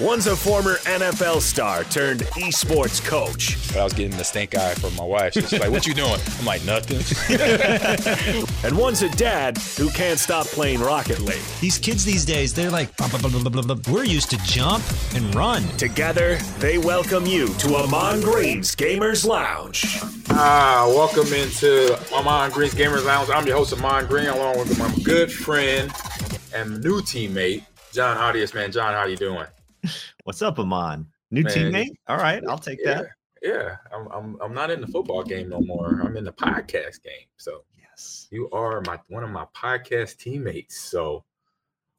One's a former NFL star turned esports coach. But I was getting the stink eye from my wife. She's like, "What you doing?" I'm like, "Nothing." and one's a dad who can't stop playing Rocket League. These kids these days, they're like, blah, blah, blah, we're used to jump and run. Together, they welcome you to Ahman Green's Gamers Lounge. Ah, welcome into Ahman Green's Gamers Lounge. I'm your host, Ahman Green, along with my good friend and new teammate, Jon Audius. Man, Jon, how you doing? What's up, Ahman? New Man, teammate? All right, I'll take yeah, that. Yeah, I'm, I'm I'm not in the football game no more. I'm in the podcast game. So yes, you are my one of my podcast teammates. So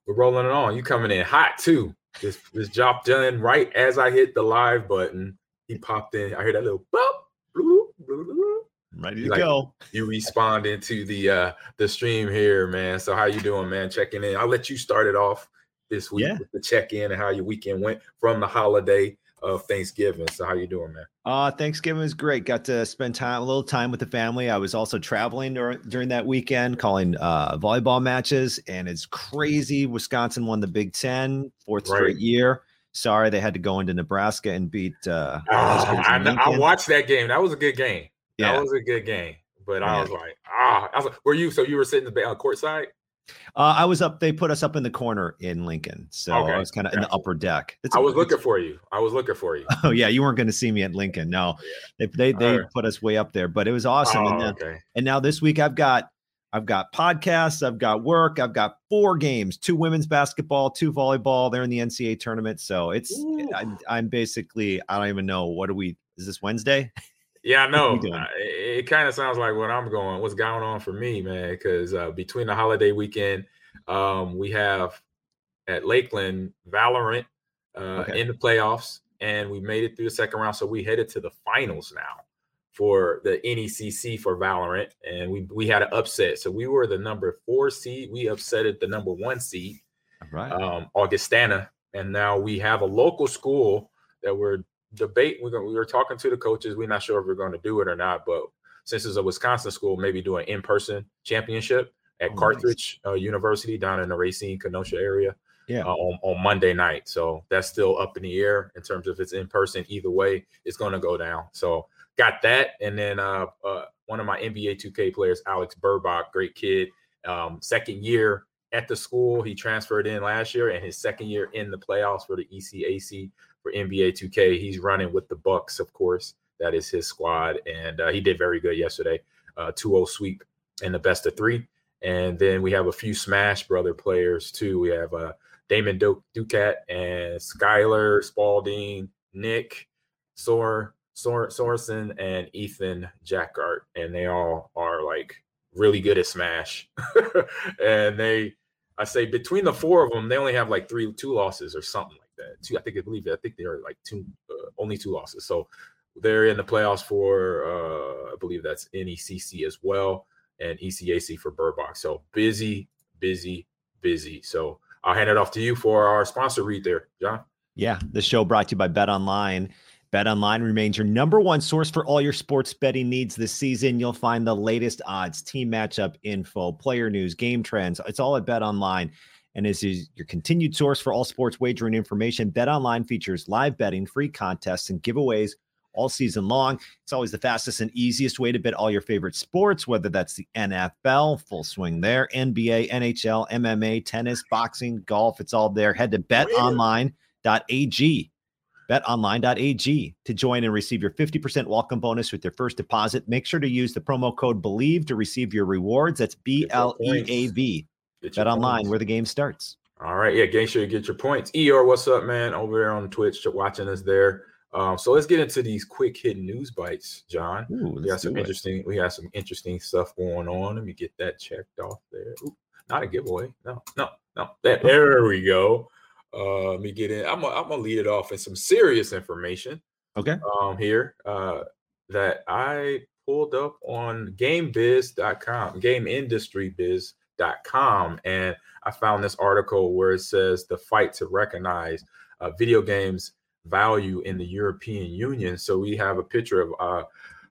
we're rolling it on. You coming in hot too. This this job done right as I hit the live button. He popped in. I heard that little bump. Ready to like, go. You responding to the uh the stream here, man. So how you doing, man? Checking in. I'll let you start it off this week yeah. with the check in and how your weekend went from the holiday of Thanksgiving. So how you doing, man? Uh Thanksgiving was great. Got to spend time a little time with the family. I was also traveling during, during that weekend, calling uh, volleyball matches, and it's crazy. Wisconsin won the Big Ten fourth right. straight year. Sorry, they had to go into Nebraska and beat. Uh, oh, I, I, watched that game. That was a good game. Yeah. That was a good game. But I was like, ah, I was like, were you? So you were sitting on court side? Uh, I was up. They put us up in the corner in Lincoln, so okay. I was kind of in the upper deck. It's, I was looking for you. I was looking for you. Oh yeah, you weren't going to see me at Lincoln. No, yeah. they they, they right. put us way up there, but it was awesome. Oh, and, then, okay. and now this week I've got I've got podcasts, I've got work, I've got four games, two women's basketball, two volleyball. They're in the NCAA tournament, so it's I'm, I'm basically I don't even know what are we. Is this Wednesday? Yeah, I know. It, kind of sounds like what I'm going, what's going on for me, man. Because uh, between the holiday weekend, um, we have at Lakeland Valorant uh, okay. in the playoffs, and we made it through the second round. So we headed to the finals now for the NECC for Valorant, and we we had an upset. So we were the number four seed. We upsetted the number one seed, right? Um, Augustana, and now we have a local school that we're debate. We're going, we were talking to the coaches. We're not sure if we're going to do it or not, but since it's a Wisconsin school, maybe do an in-person championship at oh, Carthage nice. uh, University down in the Racine Kenosha area. Yeah, uh, on, on Monday night. So that's still up in the air in terms of if it's in person. Either way, it's going to go down. So got that, and then uh, uh, one of my NBA 2K players, Alex Burbach, great kid, um, second year at the school. He transferred in last year, and his second year in the playoffs for the ECAC for NBA 2K. He's running with the Bucks, of course. That is his squad, and uh, he did very good yesterday. Uh, 2-0 sweep in the best of three. And then we have a few Smash Brother players too. We have uh, Damon Ducat and Skylar Spalding, Nick Sor, Sor Sorensen, and Ethan Jackart, and they all are like really good at Smash. and they, I say, between the four of them, they only have like three, two losses or something like Two, I think I believe I think they are like two, uh, only two losses. So they're in the playoffs for uh, I believe that's NECC as well and ECAC for Burbach. So busy, busy, busy. So I'll hand it off to you for our sponsor read there, Jon. Yeah, the show brought to you by Bet Online. Bet Online remains your number one source for all your sports betting needs this season. You'll find the latest odds, team matchup info, player news, game trends. It's all at Bet Online and is your continued source for all sports wagering information. Bet Online features live betting, free contests, and giveaways all season long. It's always the fastest and easiest way to bet all your favorite sports, whether that's the NFL, full swing there, NBA, NHL, MMA, tennis, boxing, golf. It's all there. Head to betonline.ag. BetOnline.ag to join and receive your 50% welcome bonus with your first deposit. Make sure to use the promo code BLEAV to receive your rewards. That's B L E A V. Bet online where the game starts. All right. Yeah. Make sure you get your points. ER, what's up, man? Over there on Twitch, watching us there. Um, so let's get into these quick hidden news bites, Jon. Ooh, we got some interesting. It. We got some interesting stuff going on. Let me get that checked off there. Ooh, not a giveaway. No, no, no. There, there we go. Uh, let me get in. I'm gonna lead it off in some serious information. Okay. Um, here uh, that I pulled up on GameBiz.com, GameIndustryBiz.com, and I found this article where it says the fight to recognize uh, video games value in the European Union. So we have a picture of uh,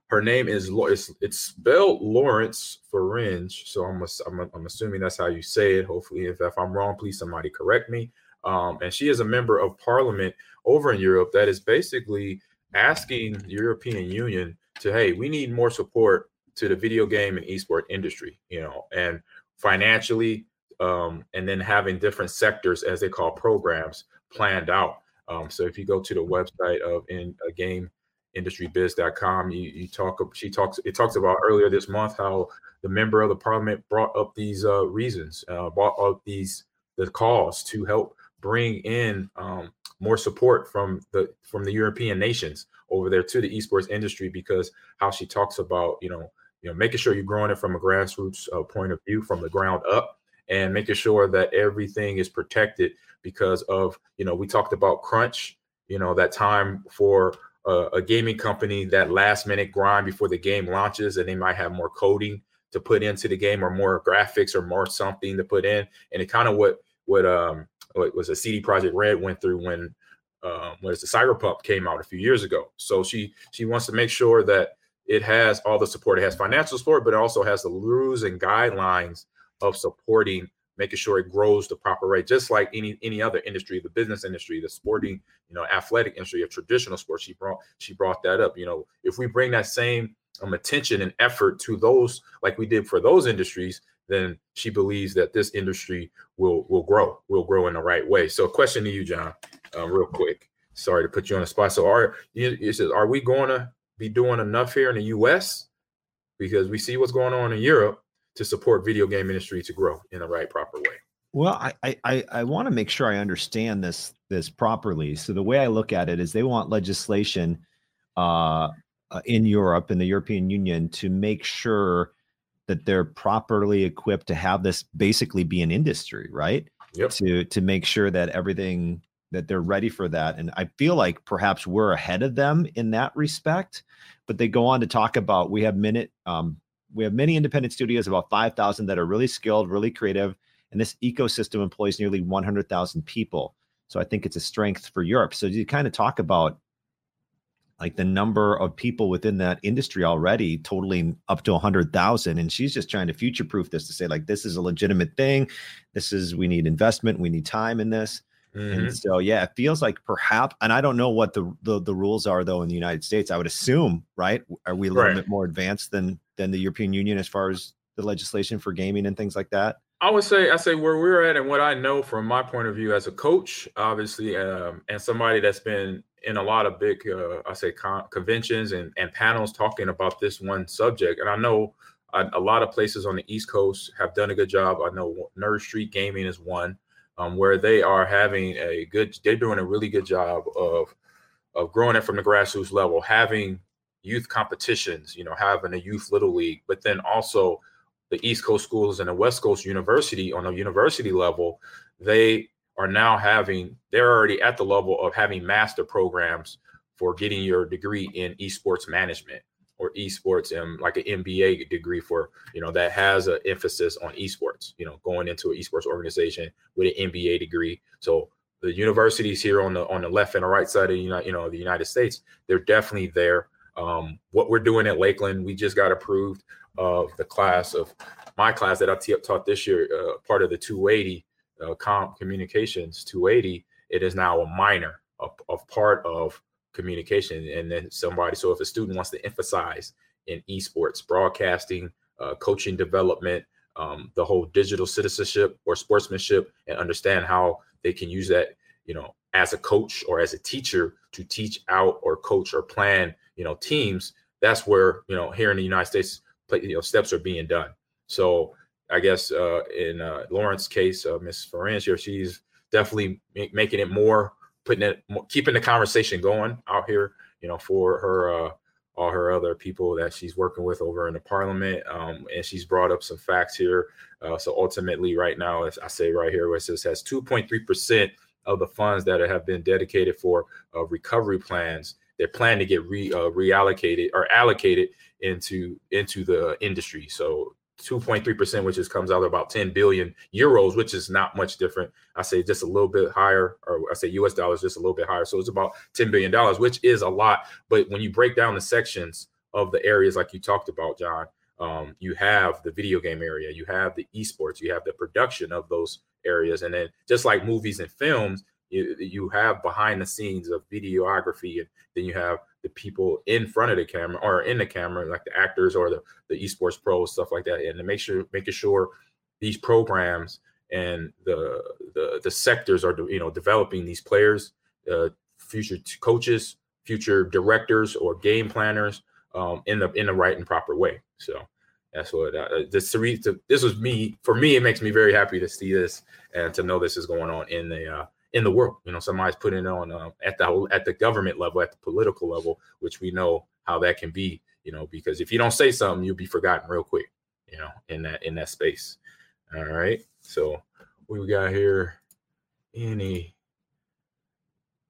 her name is it's, it's spelled Laurence Farreng. So I'm, I'm, I'm assuming that's how you say it. Hopefully, if, if I'm wrong, please somebody correct me. Um, and she is a member of parliament over in Europe that is basically asking the European Union to, hey, we need more support to the video game and esport industry, you know, and financially, um, and then having different sectors as they call programs planned out. Um, so if you go to the website of in a game industrybiz.com you, you talk she talks it talks about earlier this month how the member of the parliament brought up these uh, reasons uh, brought up these the cause to help bring in um, more support from the from the European nations over there to the esports industry because how she talks about you know you know making sure you're growing it from a grassroots uh, point of view from the ground up and making sure that everything is protected because of you know we talked about crunch you know that time for a, a gaming company that last minute grind before the game launches and they might have more coding to put into the game or more graphics or more something to put in and it kind of what what um what was a CD Projekt Red went through when um, was the Cyberpunk came out a few years ago. So she she wants to make sure that it has all the support. It has financial support, but it also has the rules and guidelines of supporting, making sure it grows the proper rate, just like any any other industry, the business industry, the sporting, you know, athletic industry of traditional sports. She brought she brought that up. You know, if we bring that same um, attention and effort to those, like we did for those industries, then she believes that this industry will will grow, will grow in the right way. So, question to you, Jon, uh, real quick. Sorry to put you on the spot. So, are you says, are we going to be doing enough here in the U.S. because we see what's going on in Europe to support video game industry to grow in the right proper way? Well, I I I want to make sure I understand this this properly. So the way I look at it is they want legislation uh, uh in Europe in the European Union to make sure that they're properly equipped to have this basically be an industry, right? Yep. To to make sure that everything that they're ready for that. And I feel like perhaps we're ahead of them in that respect. But they go on to talk about we have minute um, we have many independent studios, about 5,000 that are really skilled, really creative. And this ecosystem employs nearly 100,000 people. So I think it's a strength for Europe. So you kind of talk about like the number of people within that industry already totaling up to 100,000 and she's just trying to future proof this to say like this is a legitimate thing this is we need investment we need time in this mm-hmm. and so yeah it feels like perhaps and I don't know what the, the, the rules are though in the United States I would assume right are we a little right. bit more advanced than than the European Union as far as the legislation for gaming and things like that I would say I say where we're at and what I know from my point of view as a coach, obviously, um, and somebody that's been in a lot of big, uh, I say, con- conventions and, and panels talking about this one subject. And I know a, a, lot of places on the East Coast have done a good job. I know Nerd Street Gaming is one um, where they are having a good, they're doing a really good job of of growing it from the grassroots level, having youth competitions, you know, having a youth little league, but then also the East Coast schools and the West Coast University on a university level, they are now having they're already at the level of having master programs for getting your degree in esports management or esports and like an MBA degree for you know that has an emphasis on esports. You know, going into an esports organization with an MBA degree. So the universities here on the on the left and the right side of the United, you know the United States, they're definitely there. Um, what we're doing at Lakeland, we just got approved of the class of my class that I t- taught this year, uh, part of the 280 uh, comp communications 280 it is now a minor of, of part of communication and then somebody so if a student wants to emphasize in esports broadcasting uh, coaching development um, the whole digital citizenship or sportsmanship and understand how they can use that you know as a coach or as a teacher to teach out or coach or plan you know teams that's where you know here in the united states you know steps are being done. So I guess uh, in uh, Lauren's case, uh, Miss Ferencia, she's definitely making it more, putting it, keeping the conversation going out here. You know, for her, uh, all her other people that she's working with over in the Parliament, um, and she's brought up some facts here. Uh, so ultimately, right now, as I say right here, where it says has 2.3 percent of the funds that have been dedicated for uh, recovery plans, they're to get re, uh, reallocated or allocated into into the industry. So 2.3%, which is comes out of about 10 billion euros, which is not much different. I say just a little bit higher, or I say US dollars just a little bit higher. So it's about 10 billion dollars, which is a lot. But when you break down the sections of the areas like you talked about, Jon, um, you have the video game area, you have the esports, you have the production of those areas, and then just like movies and films, you, you have behind the scenes of videography, and then you have the people in front of the camera or in the camera, like the actors or the, the esports pros, stuff like that, and to make sure making sure these programs and the the the sectors are you know developing these players, uh, future coaches, future directors or game planners um, in the in the right and proper way. So that's what uh, this this was me for me. It makes me very happy to see this and to know this is going on in the uh, in the world. You know, somebody's putting it on uh, at the at the government level, at the political level, which we know how that can be. You know, because if you don't say something, you'll be forgotten real quick. You know, in that in that space. All right. So we got here? Any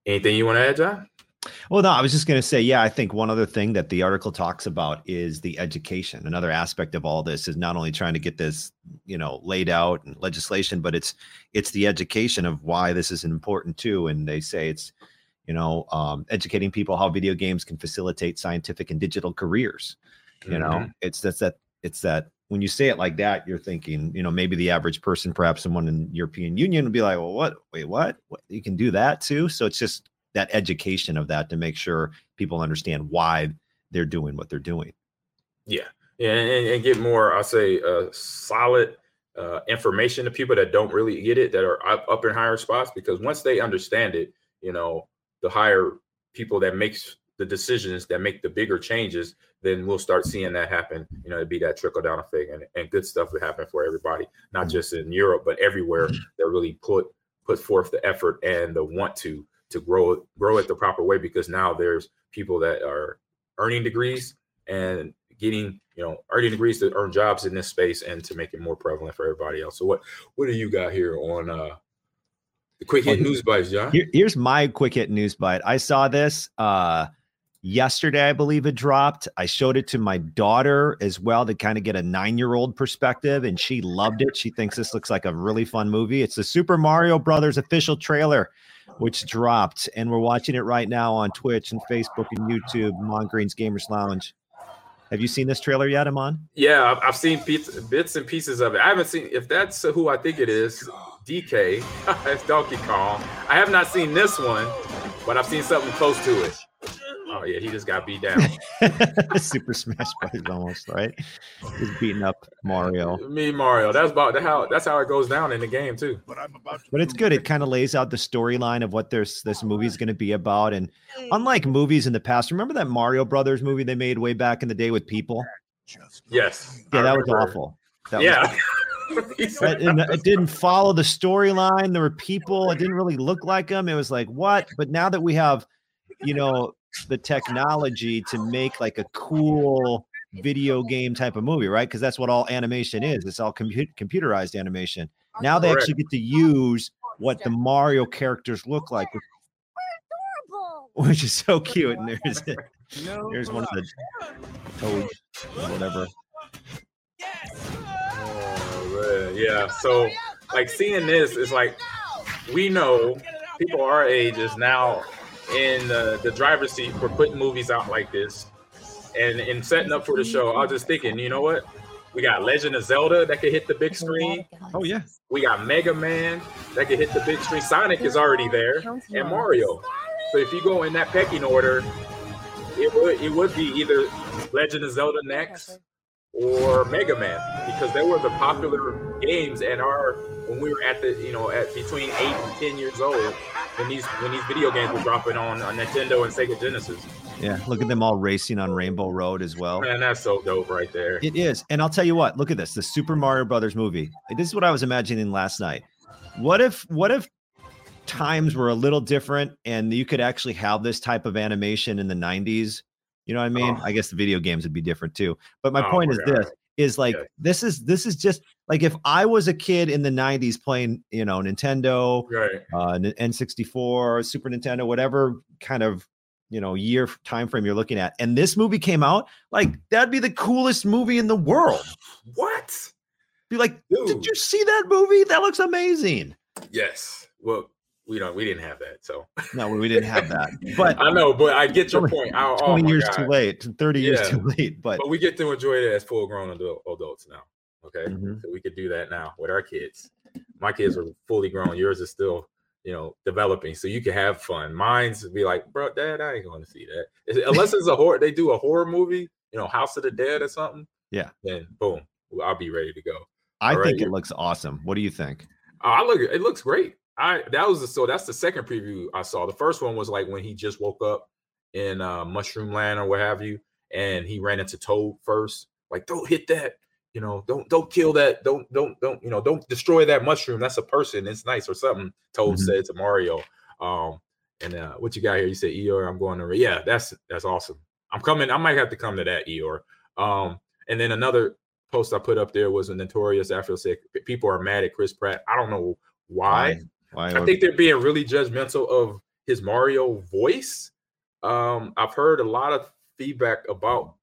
anything you want to add, Jon? Well, no, I was just going to say, yeah, I think one other thing that the article talks about is the education. Another aspect of all this is not only trying to get this, you know, laid out and legislation, but it's it's the education of why this is important too. And they say it's, you know, um, educating people how video games can facilitate scientific and digital careers. You mm-hmm. know, it's that's that it's that when you say it like that, you're thinking, you know, maybe the average person, perhaps someone in European Union would be like, well, what? Wait, what? what? You can do that too. So it's just that education of that to make sure people understand why they're doing what they're doing. Yeah, yeah, and, and get more, I'll say, uh, solid uh, information to people that don't really get it, that are up, up in higher spots, because once they understand it, you know, the higher people that makes the decisions that make the bigger changes, then we'll start seeing that happen. You know, it'd be that trickle down effect, and, and good stuff would happen for everybody, not mm-hmm. just in Europe, but everywhere that really put put forth the effort and the want to to grow grow it the proper way because now there's people that are earning degrees and getting you know earning degrees to earn jobs in this space and to make it more prevalent for everybody else. So what what do you got here on uh the quick hit news bites, Jon? Here, here's my quick hit news bite. I saw this uh yesterday, I believe it dropped. I showed it to my daughter as well to kind of get a nine year old perspective, and she loved it. She thinks this looks like a really fun movie. It's the Super Mario Brothers official trailer which dropped, and we're watching it right now on Twitch and Facebook and YouTube. Ahman Green's Gamers Lounge. Have you seen this trailer yet, Ahman? Yeah, I've seen bits and pieces of it. I haven't seen if that's who I think it is. DK, it's Donkey Kong. I have not seen this one, but I've seen something close to it. Oh yeah, he just got beat down. Super Smash Bros. almost right. He's beating up Mario. Uh, me Mario. That's about how that's how it goes down in the game too. But I'm about. But it's good. It kind of lays out the storyline of what this this movie is going to be about. And unlike movies in the past, remember that Mario Brothers movie they made way back in the day with people? Yes. Yeah, that was awful. That yeah. Was, and uh, it didn't follow the storyline. There were people. It didn't really look like them. It was like what? But now that we have, you know, the technology to make like a cool video game type of movie, right? Because that's what all animation is. It's all compu- computerized animation. Now they actually get to use what the Mario characters look like, which is so cute. And there's there's one of the toads, whatever. Oh, yeah. So like seeing this is like we know people our age is now in the, the driver's seat for putting movies out like this and in setting up for the show, I was just thinking, you know what? We got Legend of Zelda that could hit the big screen. Oh yeah. We got Mega Man that could hit the big screen. Sonic is already there, and Mario. So if you go in that pecking order, it would it would be either Legend of Zelda next or Mega Man because they were the popular games and our when we were at the you know at between eight and ten years old when these when these video games were dropping on, on Nintendo and Sega Genesis. Yeah, look at them all racing on Rainbow Road as well. Man, that's so dope right there. It is. And I'll tell you what, look at this. The Super Mario Brothers movie. This is what I was imagining last night. What if what if times were a little different and you could actually have this type of animation in the 90s? You know what I mean? Oh. I guess the video games would be different too. But my oh, point is God. this is like Yeah. this is this is just like if I was a kid in the 90s playing, you know, Nintendo, Right. uh N- N64, Super Nintendo, whatever kind of you know year time frame you're looking at, and this movie came out, like that'd be the coolest movie in the world. What? Be like, Dude. did you see that movie? That looks amazing. Yes. Well, we don't. We didn't have that. So No, we didn't have that, but I know, but I get your Only point. I, oh 20 years God. too late, 30 years too late. But But we get to enjoy it as full grown adult, adults now. Okay. Mhm. So we could do that now with our kids. My kids are fully grown. Yours is still, you know, developing. So you can have fun. Mine's be like, bro, dad, I ain't going to see that. Unless it's a horror, they do a horror movie, you know, House of the Dead or something. Yeah. Then boom, I'll be ready to go. I All right, think it you- looks awesome. What do you think? Oh, I look. It looks great. I that was the, so that's the second preview I saw. The first one was like when he just woke up in uh, Mushroom Land or what have you, and he ran into Toad first. Like, don't hit that. You know, don't don't kill that. Don't don't don't you know don't destroy that mushroom. That's a person. It's nice or something. Toad Mhm. said to Mario. Um, and uh, what you got here? You said Eeyore. I'm going to. Yeah, that's that's awesome. I'm coming. I might have to come to that Eeyore. Um, and then another post I put up there was a Notorious Afro said people are mad at Chris Pratt. I don't know why. Why? I think they're being really judgmental of his Mario voice. Um, I've heard a lot of feedback about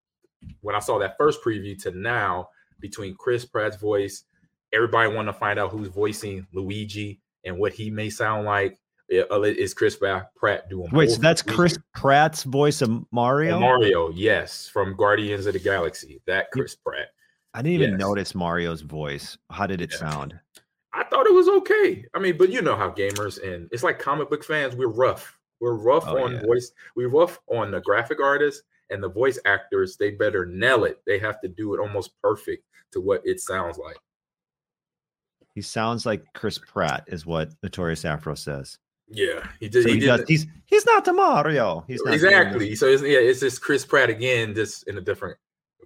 when I saw that first preview to now between Chris Pratt's voice. Everybody want to find out who's voicing Luigi and what he may sound like. Uh, Is Chris Pratt doing? Wait, so that's Luigi Chris Pratt's voice of and Mario? Mario, yes, from Guardians of the Galaxy. That Chris Pratt. I didn't even Yes. notice Mario's voice. How did it Yeah. sound? I thought it was okay. I mean, but you know how gamers and it's like comic book fans, we're rough. We're rough Oh, on yeah. voice. We're rough on the graphic artists and the voice actors. They better nail it. They have to do it almost perfect to what it sounds like. He sounds like Chris Pratt, is what Notorious Afro says. Yeah, he did. So he he did does, he's he's not the Mario. He's not exactly. So it's yeah, it's just Chris Pratt again, just in a different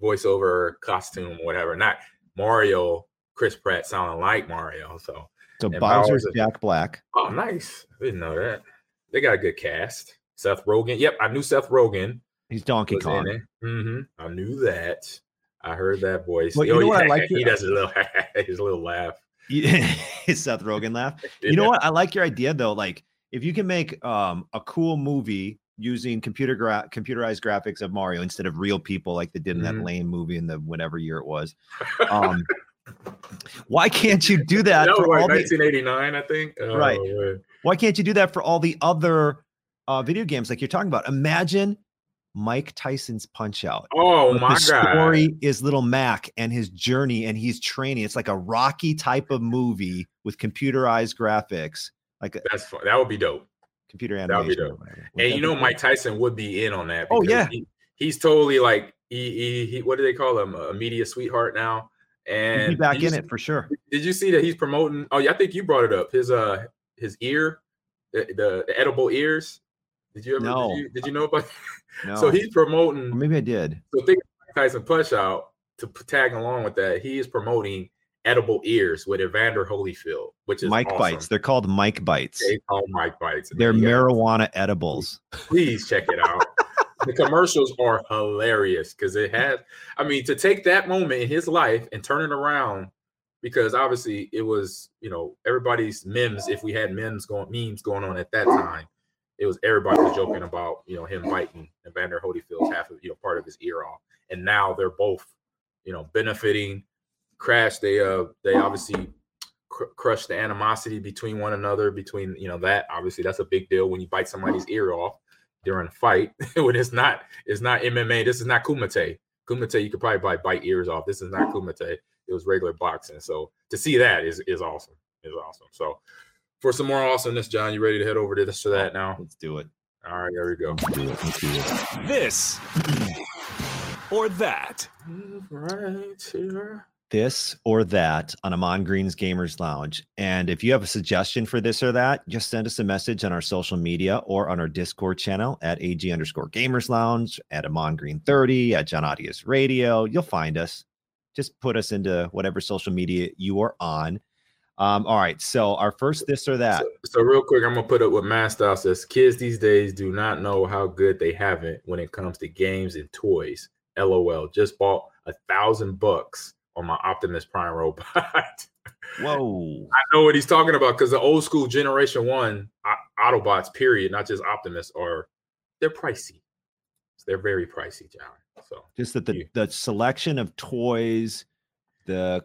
voiceover costume, whatever. Not Mario. Chris Pratt sounding like Mario. So So and Bowser's Bowser- Jack Black. Oh, nice. I didn't know that. They got a good cast. Seth Rogen. Yep, I knew Seth Rogen He's Donkey Kong. in it. hmm I knew that. I heard that voice. Well, you know what I like He does a little his little laugh. Seth Rogen laugh. You know what? I like your idea though. Like if you can make um a cool movie using computer gra- computerized graphics of Mario instead of real people like they did in Mhm. that lame movie in the whatever year it was. Um why can't you do that, That was for like all the 1989, I think. Oh, Right. man. why can't you do that for all the other uh video games like you're talking about? Imagine Mike Tyson's punch out. Oh my the god. story is little Mac and his journey, and he's training. It's like a Rocky type of movie with computerized graphics, like a That's fun. That would be dope. computer would be animation. dope. Would And you know? Mike Tyson would be in on that. Oh, yeah. he, he's totally like he, he he what do they call him? A media sweetheart now. And be back in see- it for sure. Did you see that he's promoting? Oh, yeah, I think you brought it up. His uh his ear, the the, the edible ears. Did you ever? No. Did, you, did you know about? No, So he's promoting. maybe I did. So think Tyson Punch Out to tag along with that. He is promoting edible ears with Evander Holyfield, which is Mike awesome. bites. They're called Mike bites. They call Mike bites. They're then marijuana edibles. Please check it out. the commercials are hilarious because it has. I mean, to take that moment in his life and turn it around, because obviously it was, you know, everybody's memes. If we had memes going, memes going on at that time, it was everybody was joking about, you know, him biting Evander Holyfield's half of, you know, part of his ear off, and now they're both, you know, benefiting. Crash, they uh, they obviously cr- crush the animosity between one another. Between you know that obviously that's a big deal when you bite somebody's ear off during a fight when it's not it's not MMA. This is not Kumite. Kumite, you could probably bite, bite ears off. This is not Kumite. It was regular boxing. So to see that is is awesome. Is awesome. So for some more awesomeness, John, you ready to head over to this or that now? Let's do it. All right, there we go. Let's do it. Let's do it. This or that. Right here. This or that on Ahman Green's Gamers Lounge. And if you have a suggestion for this or that, just send us a message on our social media or on our Discord channel at AG underscore Gamers Lounge, at Ahman Green 30, at Jon Audius Radio. You'll find us. Just put us into whatever social media you are on. Um, all right. So our first this or that. So, so real quick, I'm gonna put up what Master says. Kids these days do not know how good they have it when it comes to games and toys. LOL. Just bought a thousand bucks on my Optimus Prime robot. Whoa. I know what he's talking about because the old school Generation One Autobots, period, not just Optimus, are they're pricey. They're very pricey, Jon. So Just that the, the selection of toys, the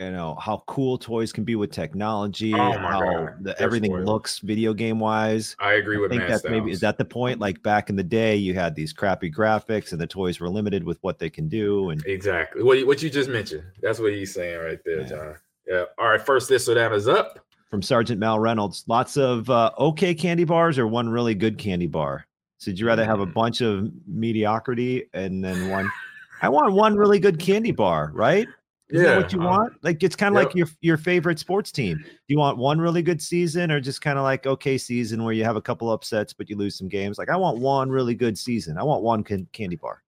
you know how cool toys can be with technology, Oh how the, everything spoiled. looks video game wise. I agree I with think that's maybe is that the point? Like back in the day, you had these crappy graphics and the toys were limited with what they can do. And Exactly. What, you- what you just mentioned. That's what he's saying right there, Yeah. Jon. Yeah. All right. First, this or that is up. from Sergeant Mal Reynolds, lots of uh, okay candy bars or one really good candy bar. So, would you rather have a Mm. bunch of mediocrity and then one? I want one really good candy bar, right? Is that what you um, want? Like it's kind of yep. like your your favorite sports team. Do you want one really good season or just kind of like okay season where you have a couple upsets but you lose some games? Like I want one really good season. I want one can- candy bar.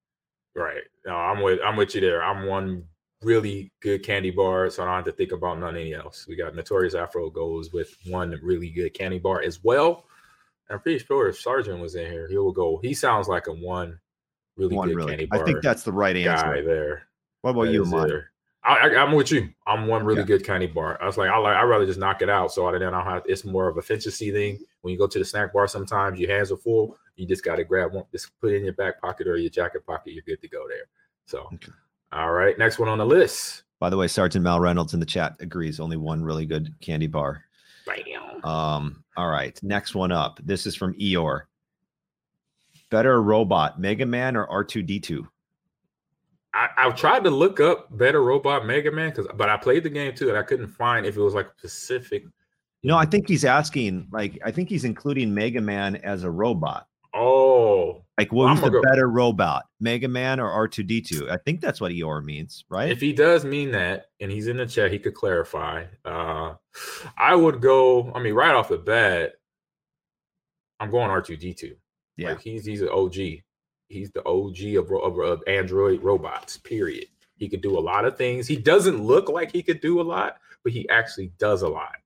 Right. No, I'm with I'm with you there. I'm one really good candy bar, so I don't have to think about nothing else. We got Notorious Afro goes with one really good candy bar as well. I'm pretty sure if Sergeant was in here, he will go. He sounds like a one really one good really. candy bar. I think that's the right answer. guy there. What about That you, Ahman? There. I, I, I'm with you. I'm one really Okay. good candy bar. I was like, I like, I'd rather just knock it out. So then I'll have it's more of a efficiency thing. When you go to the snack bar, sometimes your hands are full. You just got to grab one, just put it in your back pocket or your jacket pocket. You're good to go there. So, Okay. all right, next one on the list. By the way, Sergeant Mal Reynolds in the chat agrees. Only one really good candy bar. Bam. Um, all right, next one up. This is from Eeyore. Better robot, Mega Man or R2D2? I, I've tried to look up Better Robot Mega Man because, but I played the game too, and I couldn't find if it was like specific. No, I think he's asking, like, I think he's including Mega Man as a robot. Oh, Like, well, who's the go- better robot, Mega Man or R2D2? I think that's what Eeyore means, right? If he does mean that, and he's in the chat, he could clarify. Uh, I would go. I mean, right off the bat, I'm going R2D2. yeah. Like he's he's an OG. He's the OG of, of, of Android robots. Period. He could do a lot of things. He doesn't look like he could do a lot, but he actually does a lot.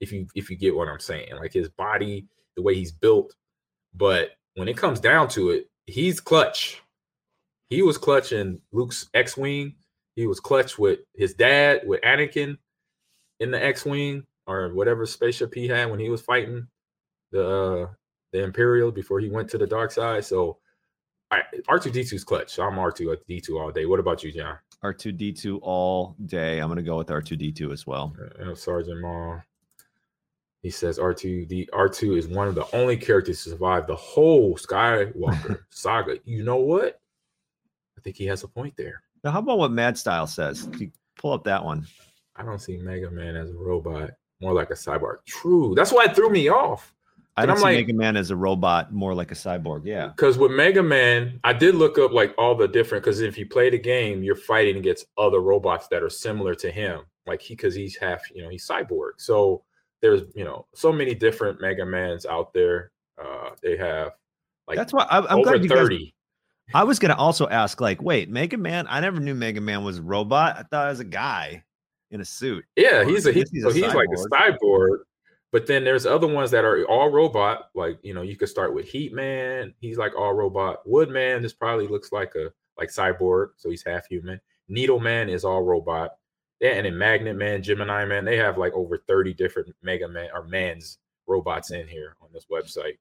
If you if you get what I'm saying, like his body, the way he's built. But when it comes down to it, he's clutch. He was clutch in Luke's X-wing. He was clutch with his dad, with Anakin in the X-wing or whatever spaceship he had when he was fighting the uh, the Imperial before he went to the dark side. So I, R2D2's clutch. So I'm R2 at D2 all day. What about you, Jon? R2D2 all day. I'm going to go with R2D2 as well. Uh, Sergeant Mal. He says R2 D R2 is one of the only characters to survive the whole Skywalker saga. You know what? I think he has a point there. Now, how about what Mad Style says? You pull up that one. I don't see Mega Man as a robot, more like a cyborg. True. That's why it threw me off. I don't see like- Mega Man as a robot, more like a cyborg. Yeah. Because with Mega Man, I did look up like all the different. Because if you play the game, you're fighting against other robots that are similar to him. Like he, because he's half, you know, he's cyborg. So there's, you know, so many different Mega Mans out there. Uh, they have like That's why I, I'm over glad you guys I was gonna also ask, like, wait, Mega Man? I never knew Mega Man was a robot. I thought it was a guy in a suit. Yeah, he's a I he, guess he's so a he's like a cyborg. But then there's other ones that are all robot. Like you know, you could start with Heat Man. He's like all robot. Wood Man. This probably looks like a like cyborg, so he's half human. Needle Man is all robot. Yeah, and then Magnet Man, Gemini Man. They have like over 30 different Mega Man or Man's robots in here on this website.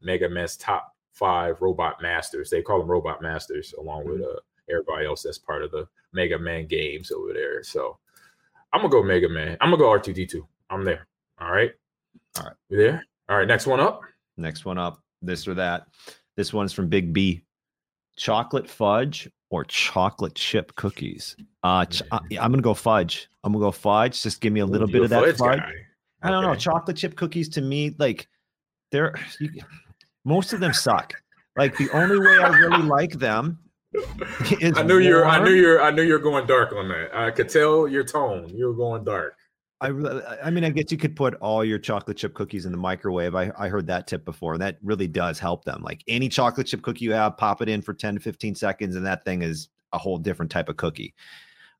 Mega Man's top five robot masters. They call them robot masters, along with uh everybody else that's part of the Mega Man games over there. So I'm gonna go Mega Man. I'm gonna go R2D2. I'm there. All right. All right. You there? All right. Next one up. Next one up, this or that. This one's from Big B. Chocolate fudge or chocolate chip cookies? Uh, ch- uh, yeah, I'm gonna go fudge. I'm gonna go fudge. Just give me a little Ooh, bit of that fudge. I don't know. Chocolate chip cookies to me, like they're you, most of them suck. Like the only way I really like them is I knew you're. I knew you're. I knew you're going dark on that. I could tell your tone. You were going dark. I, I mean, I guess you could put all your chocolate chip cookies in the microwave. I, I heard that tip before, and that really does help them. Like any chocolate chip cookie you have, pop it in for 10 to 15 seconds, and that thing is a whole different type of cookie.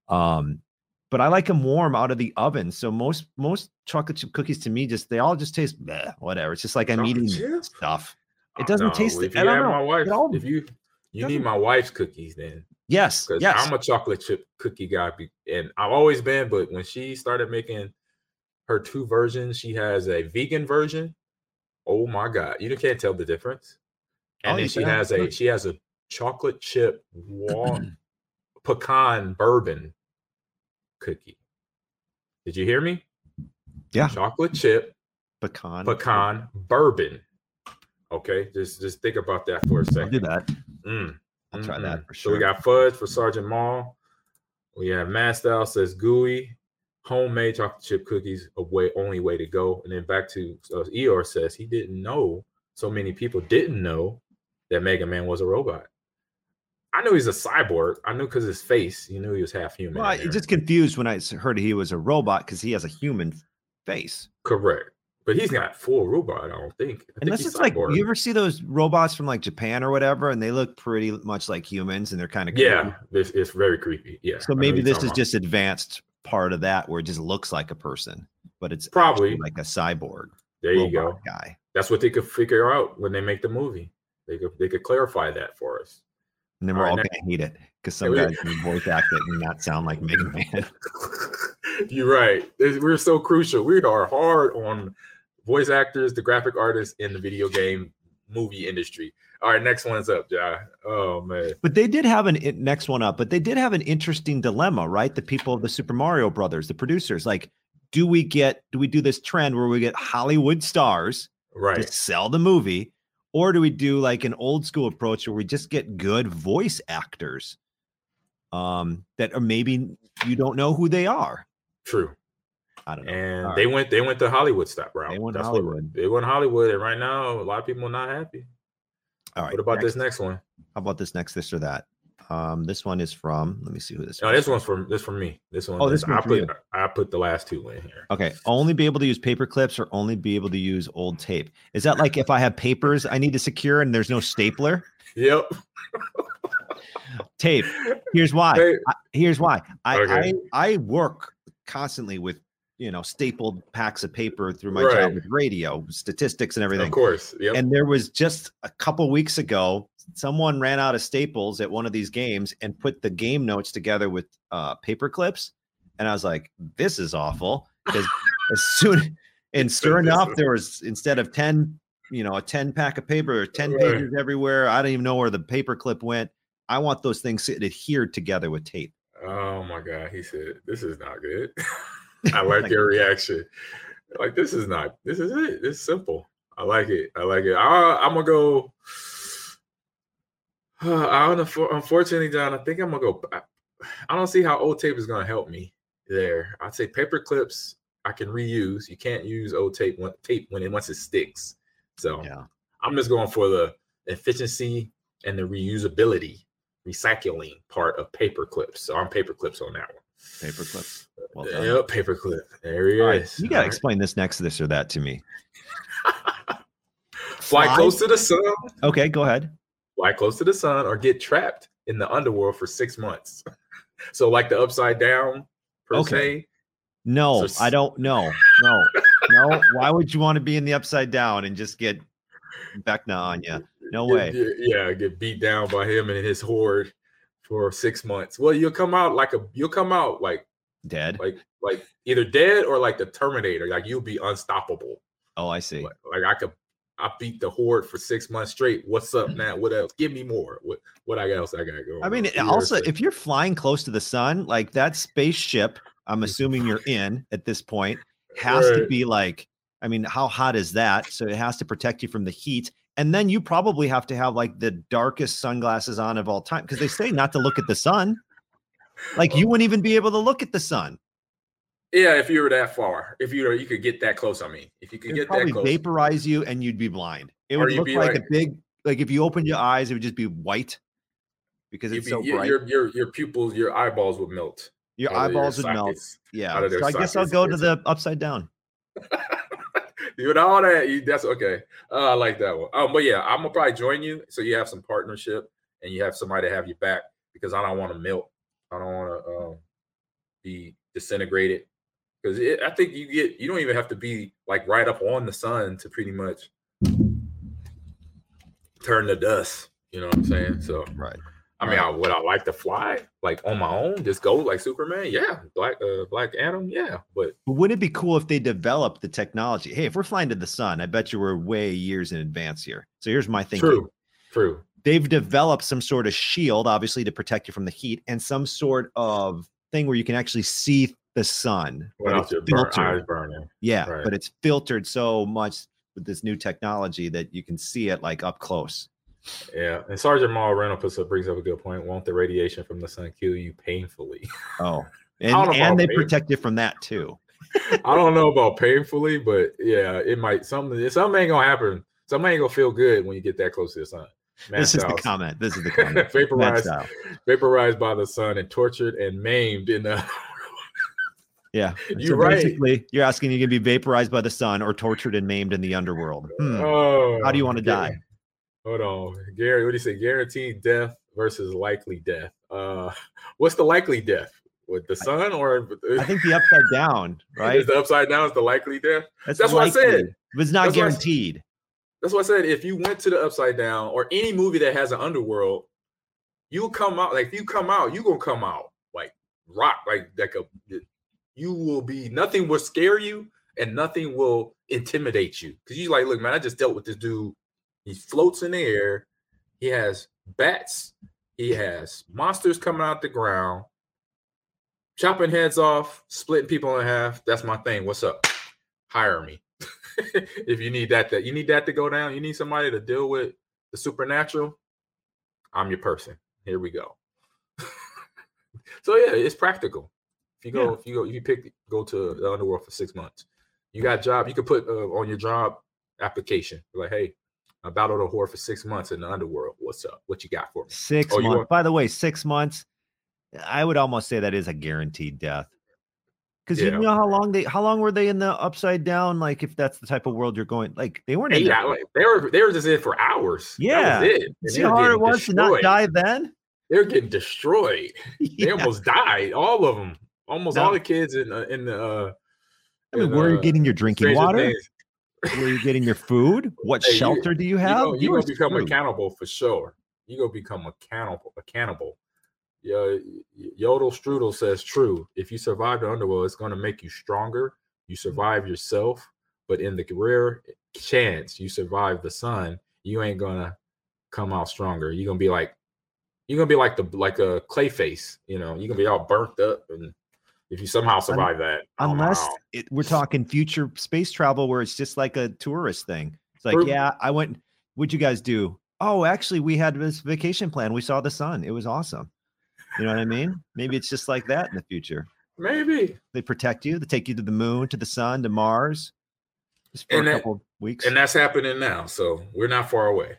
Um, but I like them warm out of the oven. So most most chocolate chip cookies to me just they all just taste bleh, whatever. It's just like I'm eating chip? stuff. It Oh, doesn't no, taste- If I don't know. my wife, all if you you need my wife's cookies, then Yes, because yes. I'm a chocolate chip cookie guy, and I've always been. But when she started making her two versions, she has a vegan version. Oh my god, you can't tell the difference. And Oh, then she can. has a she has a chocolate chip wa- pecan bourbon cookie. Did you hear me? Yeah. Chocolate chip pecan. pecan bourbon. Okay, just just think about that for a I'll do second. that. Mm, I'll try mm, that for So we got fudge for Sergeant Mal. We have Mastal says gooey, homemade chocolate chip cookies, a way only way to go. And then back to uh, Eeyore says he didn't know. So many people didn't know that Mega Man was a robot. I knew he's a cyborg. I knew because his face, you knew he was half human. Well, I just confused when I heard he was a robot because he has a human face. correct, but he's not full robot. I don't think. I Unless he's it's like you ever see those robots from like Japan or whatever, and they look pretty much like humans, and they're kind of yeah, this it's very creepy. Yeah. So maybe this is about. just advanced part of that, where it just looks like a person, but it's Probably. like a cyborg there you go. guy. That's what they could figure out when they make the movie. They could they could clarify that for us. And then we're All all right, gonna hate it because some guys can voice act it and not sound like Mega Man. You're right. We're so crucial. We are hard on voice actors, the graphic artists in the video game movie industry. All right, next one's up, Ja. Oh man. But they did have an next one up, but they did have an interesting dilemma, right? The people of the Super Mario Brothers, the producers, like, do we get do we do this trend where we get Hollywood stars to Right. sell the movie, or do we do like an old school approach where we just get good voice actors um that are maybe you don't know who they are? True. I don't know. And All they right. went they went the Hollywood stop route. They went That's Hollywood. What, they went Hollywood, and right now a lot of people are not happy. All right. What about next- this next one? How about this next, this or that? Um, this one is from. Let me see who this. No, is this one's from this from me. This one. Oh, this one I put you. I put the last two in here. Okay, only be able to use paper clips or only be able to use old tape. Is that like if I have papers I need to secure and there's no stapler? Yep. Tape. Here's why. Hey, I- here's why. I, Okay. I I work constantly with you know stapled packs of paper through my Right. job with radio statistics and everything. of course. Yep. And there was just a couple weeks ago, someone ran out of staples at one of these games and put the game notes together with uh, paper clips. And I was like, this is awful. Because as soon and sure enough, there was instead of 10, you know, a 10 pack of paper, 10 Right. pages everywhere. I don't even know where the paper clip went. I want those things adhered together with tape. Oh my god, he said, "This is not good." I like your reaction. Like this is not. This is it. It's simple. I like it. I like it. I, I'm gonna go. Uh, I don't know. Unfortunately, Jon, I think I'm gonna go. I, I don't see how old tape is gonna help me there. I'd say paper clips I can reuse. You can't use old tape when tape when it once it sticks. So Yeah. I'm just going for the efficiency and the reusability, recycling part of paper clips. So I'm paper clips on that one. Paper clips. Well done. Yep, paper clip. There he right, is. you got to All right. explain this next, this or that to me. Fly Fly? close to the sun, Okay, go ahead. fly close to the sun, or get trapped in the underworld for six months. so like the upside down per Okay. se. No, So I don't know. No, no. Why would you want to be in the upside down and just get Vecna on you? No way. yeah, get beat down by him and his horde for six months. Well, you'll come out like a you'll come out like Dead. like like either dead or like the Terminator. Like you'll be unstoppable. Oh, I see. Like, like I could I beat the horde for six months straight. What's up now? What else? Give me more. What what I else I gotta go? I mean, also, if you're flying close to the sun, like that spaceship, I'm assuming you're in at this point, has to be like, I mean, how hot is that? So it has to protect you from the heat. And then you probably have to have like the darkest sunglasses on of all time because they say not to look at the sun. Like you wouldn't even be able to look at the sun. yeah, if you were that far, if you were you could get that close. I mean, if you could It'd get that close, probably vaporize you and you'd be blind. It would look be like, a big, like if you opened your eyes, it would just be white because it's be- so your, bright. your your your pupils, your eyeballs would melt. Your eyeballs would melt. Yeah. out of their So I guess I'll go to the upside down. With all that, you, that's okay. Uh, I like that one. Um, but yeah, I'm gonna probably join you so you have some partnership and you have somebody to have you back because I don't want to melt. I don't want to um, be disintegrated because I think you get you don't even have to be like right up on the sun to pretty much turn to dust. You know what I'm saying? So Right. I mean, I, would I like to fly like on my own, just go like Superman? Yeah, Black uh, Black Adam, yeah. But But wouldn't it be cool if they developed the technology? Hey, if we're flying to the sun, I bet you we're way years in advance here. So here's my thinking. true, true. They've developed some sort of shield, obviously, to protect you from the heat, and some sort of thing where you can actually see the sun. but Without it's your burn, eyes burning. Yeah, Right. but it's filtered so much with this new technology that you can see it like up close. Yeah, and Sergeant Mal Reynolds puts up, brings up a good point. Won't the radiation from the sun kill you painfully? Oh, and, and they protect you from that too. I don't know about painfully, but yeah, it might. Something, something ain't gonna happen. Something ain't gonna feel good when you get that close to the sun. Matt this is the comment. This is the comment. Vaporized, vaporized by the sun and tortured and maimed in the. Yeah, You're so right. basically, you're asking you can be vaporized by the sun or tortured and maimed in the underworld. Hmm. Oh, How do you wanna Gar- die? Hold on, Gary. What do you say? Guaranteed death versus likely death. Uh, what's the likely death? With the sun or I think the upside down, right? is the upside down is the likely death? That's, that's what I said. But it's not That's what I guaranteed. That's what I said. If you went to the upside down or any movie that has an underworld, you come out like if you come out, you gonna come out like rock, like like a you will be nothing will scare you and nothing will intimidate you. Cause you like, look, man, I just dealt with this dude. He floats in the air, he has bats, he has monsters coming out the ground, chopping heads off, splitting people in half. That's my thing. What's up? Hire me. if you need that, that you need that to go down, you need somebody to deal with the supernatural. I'm your person. Here we go. so yeah, it's practical. If you go, Yeah. if you go, if you pick go to the underworld for six months, you got a job. You could put uh, on your job application like, hey, I battled a whore for six months in the underworld. What's up? What you got for me? Six Oh, months. want- By the way, six months. I would almost say that is a guaranteed death. Because Yeah. you know how long they how long were they in the upside down? Like if that's the type of world you're going, like they weren't in Eight there. hours. They were they were just in for hours. Yeah. that was it. See how hard it was to not die then? They're getting destroyed. They almost died. All of them. Almost No. all the kids in uh, in the. Uh, I mean, in, where are you uh, getting your drinking water? Things. Where are you getting your food? What Hey, you- shelter do you You have? you were gonna become screwed. accountable for sure. You gonna become a cannibal. A cannibal. Yeah, Yodel Strudel says true. If you survive the underworld, it's gonna make you stronger. You mm. survive yourself, but in the rare chance you survive the sun, you ain't gonna come out stronger. You're gonna be like, you're gonna be like the like a clay face. You know, you're gonna be all burnt up, and if you somehow survive that, don't know Unless it, we're talking future space travel where it's just like a tourist thing. It's like, yeah, I went. What'd you guys do? Oh, actually, we had this vacation plan. We saw the sun. It was awesome. You know what I mean? Maybe it's just like that in the future. maybe. They protect you. They take you to the moon, to the sun, to Mars, just for And a that- couple weeks. and that's happening now. So we're not far away.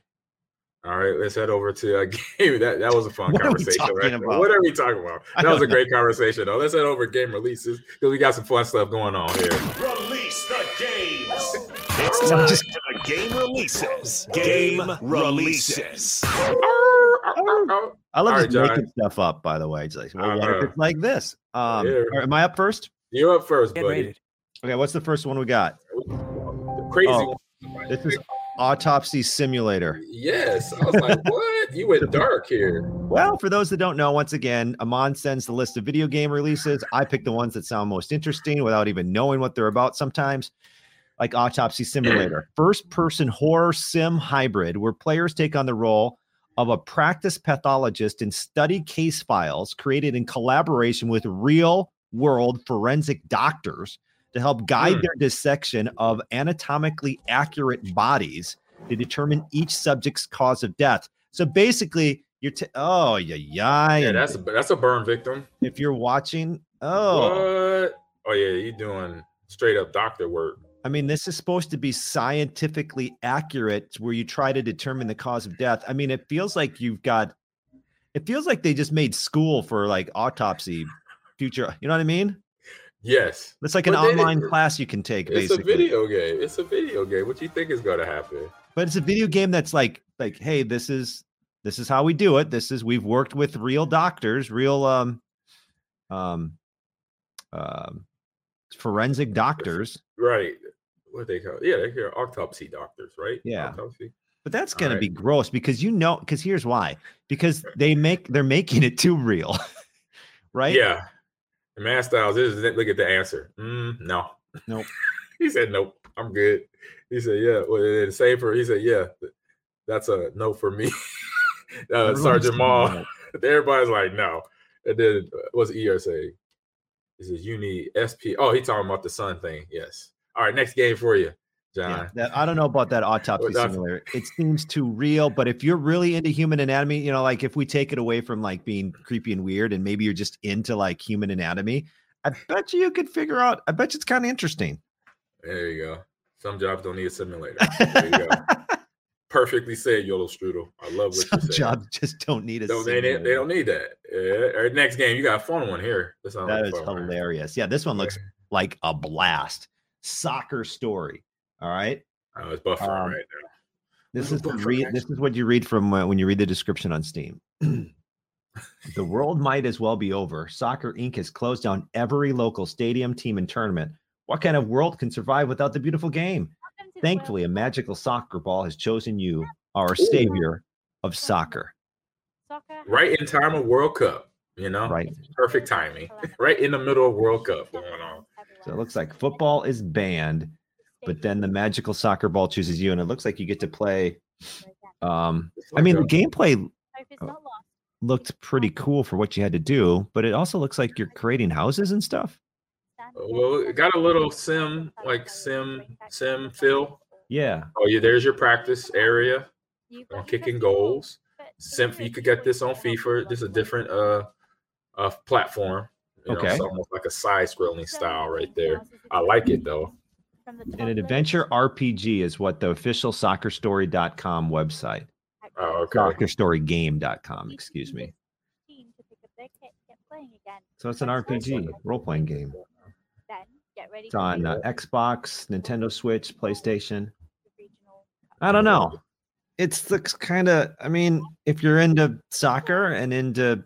All right, let's head over to a game. That that was a fun What conversation. Right? about? What are we talking about? That was a great conversation, though. Let's head over to game releases because we got some fun stuff going on here. Release the games. It's time just- for the game releases. Game releases. Oh, I love All just right, making stuff up. By the way, it's like, well, what if it's like this? Um, Yeah. all right, am I up first? You're up first, Get buddy. rated. Okay, what's the first one we got? The crazy Oh, one. This is Autopsy Simulator. Yes, I was like, what? You went dark here. Well, for those that don't know, once again, Ahman sends the list of video game releases. I pick the ones that sound most interesting without even knowing what they're about sometimes, like Autopsy Simulator, first person horror sim hybrid, where players take on the role of a practice pathologist and study case files created in collaboration with real world forensic doctors to help guide Hmm. their dissection of anatomically accurate bodies to determine each subject's cause of death. So basically, you're t- oh yeah yeah. Yeah, that's a that's a burn victim. if you're watching. Oh, What? Oh yeah, you're doing straight up doctor work. I mean, this is supposed to be scientifically accurate, where you try to determine the cause of death. I mean, it feels like you've got. It feels like they just made school for like autopsy, future. You know what I mean? Yes. It's like an But then it- online class you can take, basically. It's basically. a video game. It's a video game. What do you think is gonna happen? but it's a video game that's like like hey this is this is how we do it this is we've worked with real doctors real um um um forensic doctors Right. What they call? Yeah, they call autopsy doctors, right? Yeah. Autopsy. But that's going All to be gross because you know because here's why. Because they make they're making it too real. right? Yeah. Man Styles, this is look at the answer. Mm, no. Nope. he said nope. I'm good. He said, yeah. Well, then same for he said, yeah. That's a no for me. uh, Sergeant saying Mal. Everybody's like, no. And then uh, what's ER say? He says, you need SP. Oh, he talking about the sun thing. Yes. All right, next game for you, Jon. Yeah, that, I don't know about that autopsy simulator. It seems too real, but if you're really into human anatomy, you know, like if we take it away from like being creepy and weird, and maybe you're just into like human anatomy, I bet you you could figure out. I bet you it's kind of interesting. There you go. Some jobs don't need a simulator. There you go. Perfectly said, Yodel Strudel. I love what Some you said. jobs just don't need a. No, they, they, they don't need that. Yeah. All right, next game, you got a fun one here. That like is hilarious. Yeah, this one looks like a blast. Soccer story. All right. Oh, it's buffering Um, right now. This is the book for read. This is what you read from uh, when you read the description on Steam. the world might as well be over. Soccer Inc. has closed down every local stadium, team, and tournament. What kind of world can survive without the beautiful game? Thankfully, a magical soccer ball has chosen you, our savior of soccer. Right in time of World Cup, you know? Right. Perfect timing. right in the middle of World Cup going on. So it looks like football is banned, but then the magical soccer ball chooses you, and it looks like you get to play. Um, I mean, the gameplay looked pretty cool for what you had to do, but it also looks like you're creating houses and stuff. well, it got a little sim, like sim, sim feel. Yeah. Oh, yeah, there's your practice area on kicking goals. Sim, you could get this on FIFA. This is a different uh, uh platform. You know, Okay. it's almost like a side scrolling style right there. I like it though. And an adventure RPG is what the official soccerstory.com website, Oh, okay. soccerstorygame.com, excuse me. So it's an RPG role playing game. It's on uh, Xbox, Nintendo Switch, PlayStation. I don't know. It's the kind of, I mean, if you're into soccer and into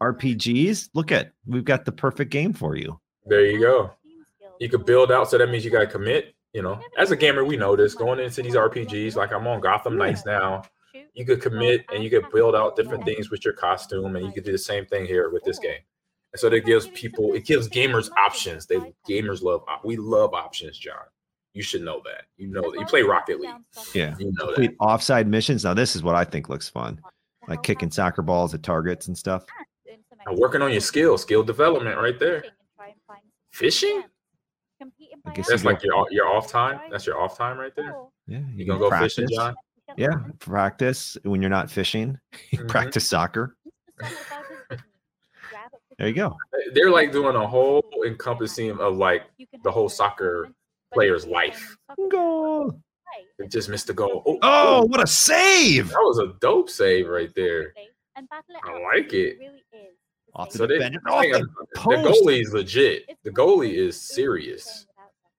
RPGs, look at, we've got the perfect game for you. There you go. You could build out, so that means you got to commit. You know, as a gamer, we know this. Going into these RPGs, like I'm on Gotham Knights now, you could commit and you could build out different things with your costume, and you could do the same thing here with this game. And so that gives people, it gives gamers options. They gamers love, we love options, Jon. You should know that. You know that. You play Rocket League. Yeah. You know that. Complete offside missions. Now, this is what I think looks fun. Like kicking soccer balls at targets and stuff. And working on your skill, skill development right there. Fishing? I guess That's you go- like your your off time. That's your off time right there. Yeah. You can gonna go fishing, practice. Jon? Yeah. Practice when you're not fishing. You Mhm. practice soccer. There you go. They're like doing a whole encompassing of like the whole soccer player's life. Goal. They just missed the goal. Oh, Oh, what a save! that was a dope save right there. I like it. Off the So they, defender. Off the on, the goalie is legit. The goalie is serious.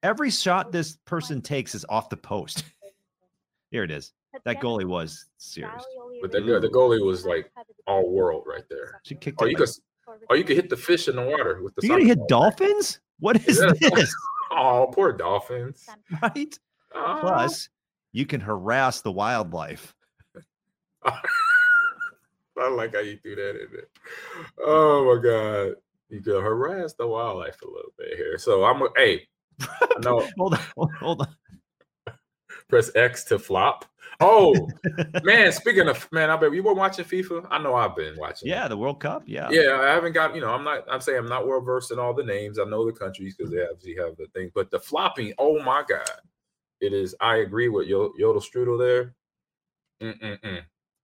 Every shot this person takes is off the post. Here it is. That goalie was serious. But the, the goalie was like all world right there. She kicked Or you like- could or you could hit the fish in the water with the. you gonna hit ball. dolphins? What is that this? Oh, poor dolphins. Right? Oh. Plus, you can harass the wildlife. I like how you threw that in there. Oh my god. You could harass the wildlife a little bit here. So I'm a- hey, know Hold on, hold- on. press X to flop. Oh man, speaking of man, I bet you were watching FIFA. I know I've been watching. it. Yeah, the World Cup. Yeah. Yeah, I haven't got, you know, I'm not, I'm saying I'm not well versed in all the names. I know the countries because they obviously have the thing, but the flopping, oh my God. It is, I agree with Yo- Yodel Strudel there. Mm-mm-mm.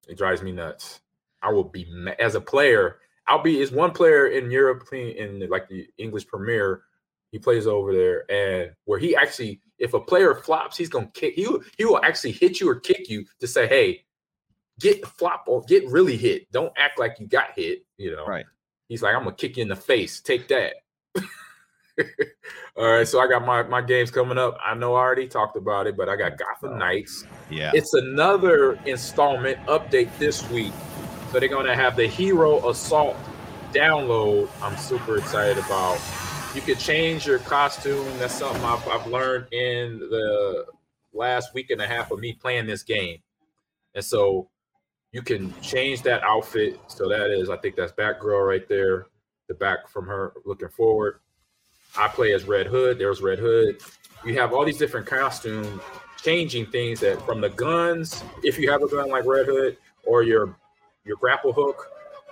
It drives me nuts. I will be, as a player, I'll be, is one player in Europe playing in like the English Premier. He plays over there, and where he actually, if a player flops, he's gonna kick. He he will actually hit you or kick you to say, "Hey, get flop or get really hit. Don't act like you got hit." You know, Right. He's like, "I'm gonna kick you in the face. Take that." All right, so I got my my games coming up. I know I already talked about it, but I got Gotham oh, Knights. Yeah. It's another installment update this week. So they're gonna have the Heroic Assault download. I'm super excited about. You could change your costume. That's something I've, I've learned in the last week and a half of me playing this game. And so you can change that outfit. So that is, I think that's Batgirl right there, the back from her looking forward. I play as Red Hood. There's Red Hood. You have all these different costume changing things that from the guns, if you have a gun like Red Hood, or your your grapple hook,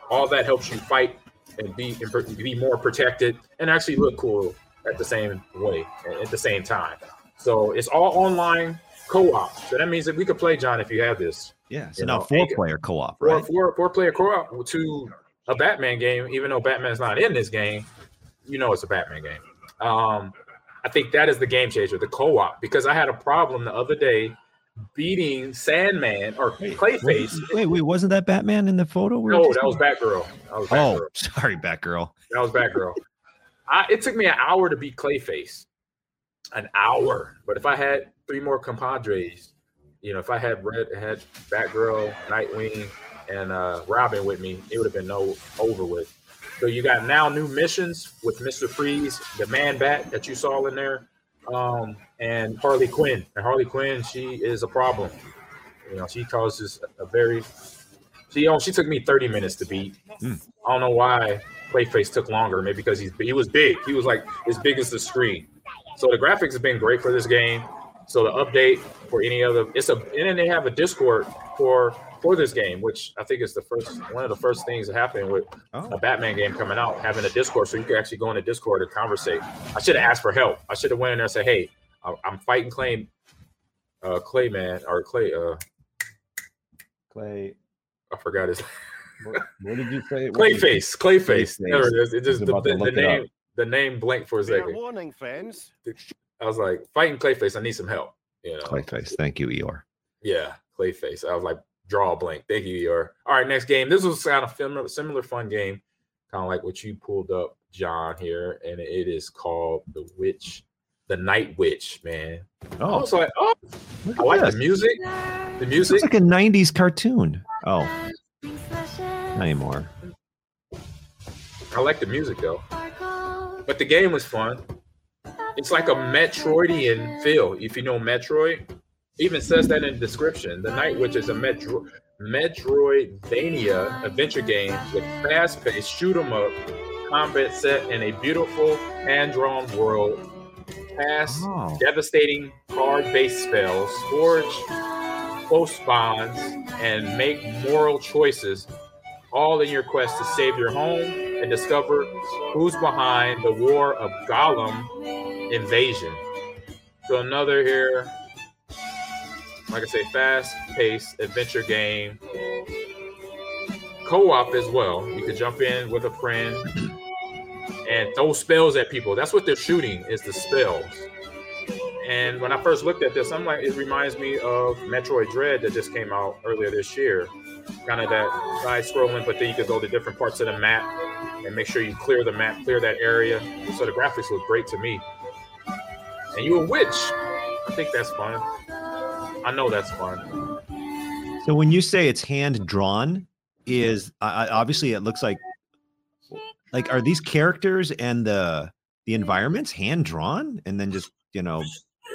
all that helps you fight and be and be more protected and actually look cool at the same way at the same time. So it's all online co-op. So that means that we could play Jon if you have this. Yeah. So now know, four player co-op, four, right? Four, four player co-op to a Batman game, even though Batman's not in this game, you know it's a Batman game. Um, I think that is the game changer, the co-op, because I had a problem the other day beating Sandman or Clayface. Wait, wait, wasn't that Batman in the photo? We no, that was Batgirl. That was Batgirl. Oh, sorry, Batgirl. That was Batgirl. I, it took me an hour to beat Clayface. An hour. But if I had three more compadres, you know, if I had Red had Batgirl, Nightwing, and uh, Robin with me, it would have been no over with. So you got now new missions with Mister Freeze, the Man Bat that you saw in there, um, and Harley Quinn. And Harley Quinn, she is a problem. You know, she causes a very. She oh, she took me thirty minutes to beat. Mm. I don't know why Clayface took longer. Maybe because he's he was big. He was like as big as the screen. So the graphics have been great for this game. So the update for any other, it's a, and then they have a Discord for for this game, which I think is the first one of the first things that happened with oh. a Batman game coming out, having a Discord, so you can actually go into Discord and conversate. I should have asked for help. I should have went in there and said, "Hey, I'm fighting Clay, uh, Clayman or Clay, uh, Clay." I forgot his. What, what did you say? Clayface, Clayface. There it is. It just the, the, the name, the name blank for a second. Warning, fans. I was like, fighting Clayface. I need some help. You know, Clayface. Thank you, Eeyore. Yeah, Clayface. I was like, draw a blank. Thank you, Eeyore. All right, next game. This was kind of similar, similar fun game, kind of like what you pulled up, Jon, here, and it is called the Witch, the Night Witch. Man, oh, oh I oh, was like, oh, I like this. the music. The music, it's like a '90s cartoon. Oh, not anymore. I like the music though, but the game was fun. It's like a Metroidian feel. If you know Metroid, even says that in the description. The Night Witch is a Metro Metroidvania adventure game with fast-paced shoot 'em up combat set in a beautiful hand-drawn world. Cast oh. devastating card-based spells, forge close bonds, and make moral choices, all in your quest to save your home and discover who's behind the war of Golem invasion. So another here like I say, fast paced adventure game. Co op as well. You could jump in with a friend and throw spells at people. That's what they're shooting is the spells. And when I first looked at this, I'm like, it reminds me of Metroid Dread that just came out earlier this year. Kind of that side scrolling, but then you could go to different parts of the map and make sure you clear the map, clear that area. So the graphics look great to me. And you a witch. I think that's fun. I know that's fun. So when you say it's hand drawn, is uh, obviously it looks like like are these characters and the the environments hand drawn and then just you know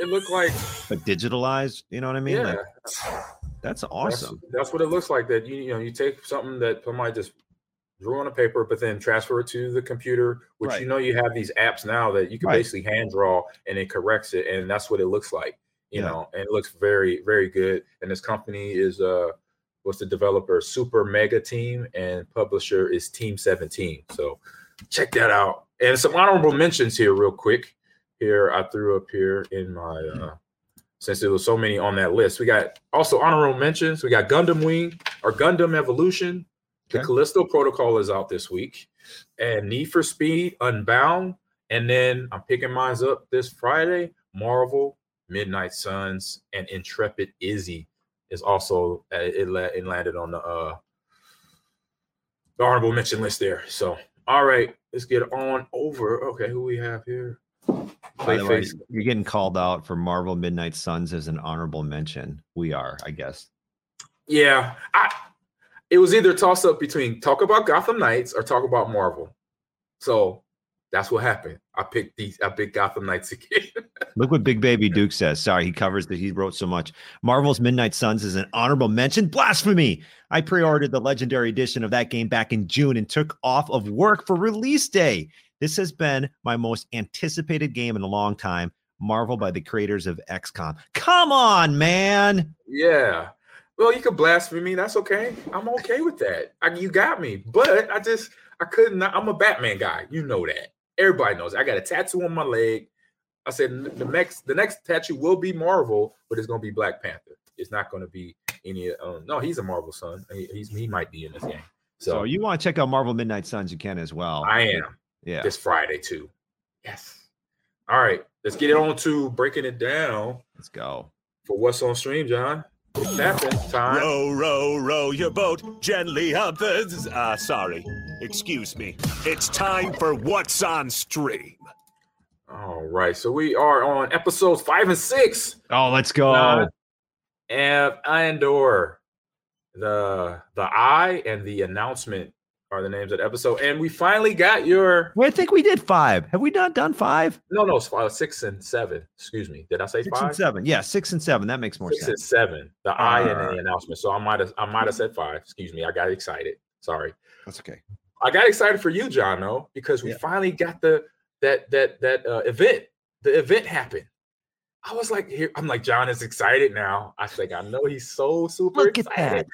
it looked like but digitalized you know what i mean yeah. like that's awesome that's, that's, what it looks like that you, you know you take something that somebody just drew on a paper but then transfer it to the computer which right. you know you have these apps now that you can right. basically hand draw and it corrects it and that's what it looks like you yeah. know, and it looks very, very good. And this company is uh what's the developer? Super Mega Team, and publisher is Team 17. So check that out. And some honorable mentions here, real quick. Here I threw up here in my uh since there was so many on that list. We got also honorable mentions. We got Gundam Wing or Gundam Evolution. The Callisto Protocol is out this week, and Need for Speed Unbound. And then I'm picking mines up this Friday. Marvel Midnight Suns, and Intrepid Izzy is also uh, it, it landed on the uh the honorable mention list there. So all right, let's get on over. Okay, who we have here? Way, you're getting called out for Marvel Midnight Suns as an honorable mention. We are, I guess. Yeah, I. It was either toss up between talk about Gotham Knights or talk about Marvel. So that's what happened. I picked these. I picked Gotham Knights again. Look what Big Baby Duke says. Sorry, he covers that he wrote so much. Marvel's Midnight Suns is an honorable mention. Blasphemy. I pre-ordered the legendary edition of that game back in June and took off of work for release day. This has been my most anticipated game in a long time. Marvel by the creators of XCOM. Come on, man. Yeah. Well, you could blaspheme me. That's okay. I'm okay with that. I, you got me. But I just I couldn't. I'm a Batman guy. You know that. Everybody knows. I got a tattoo on my leg. I said the next the next tattoo will be Marvel, but it's gonna be Black Panther. It's not gonna be any. Um, no, he's a Marvel son. He, he's he might be in this game. So, So you want to check out Marvel Midnight Suns, you can as well. I am yeah. this Friday too. Yes. All right, let's get it on to breaking it down Let's go. for what's on stream, Jon. It's tapping time. Row, row, row your boat gently up the. Uh, sorry. Excuse me. It's time for What's on Stream. All right, so we are on episodes five and six. Oh, let's go. Uh, and Andor, the the eye and the announcement are the names of the episode, and we finally got your Well, I think we did five. Have we not done five? no no five, six and seven. Excuse me, did I say Six five? and seven. Yeah, six and seven. That makes more Six and sense. seven. The eye and Uh, the announcement. So I might have I might have said five. Excuse me, I got excited. Sorry. That's okay. I got excited for you, Jon, though, because we Yeah. finally got the that that that uh, event. The event happened. I was like, here, I'm like, Jon is excited now. I think I know he's so super Look excited.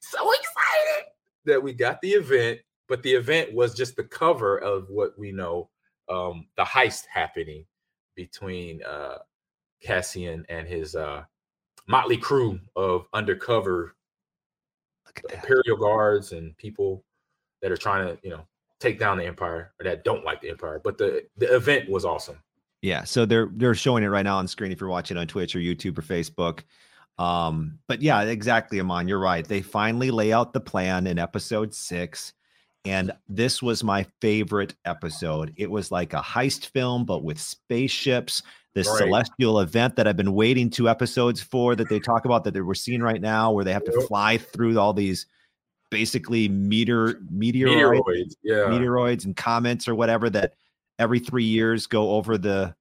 So excited that we got the event, but the event was just the cover of what we know, um, the heist happening between uh Cassian and his uh motley crew of undercover Look at that. imperial guards and people that are trying to you know take down the empire or that don't like the empire but the the event was awesome Yeah, so they're they're showing it right now on screen if you're watching on Twitch or YouTube or Facebook. Um, but yeah, exactly, Ahman. You're right. They finally lay out the plan in episode six, and this was my favorite episode. It was like a heist film, but with spaceships. This Right. celestial event that I've been waiting two episodes for that they talk about that we're seeing right now, where they have to fly through all these basically meteor meteoroids meteoroids yeah. meteoroids and comets or whatever that every three years go over the